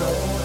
know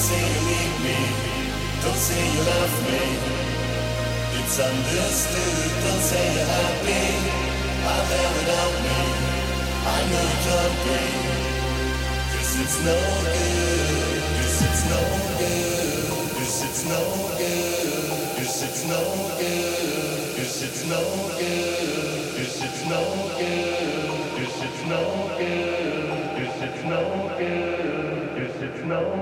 say you need me. Don't say you love me. It's understood. Don't say you're happy. Out there without me. I know you can't breathe. Cause it's no good. Cause it's no good. Cause it's no good. Cause it's no good. Cause it's no good. Cause it's no good. Cause it's no good. Cause it's no good. Cause it's no good.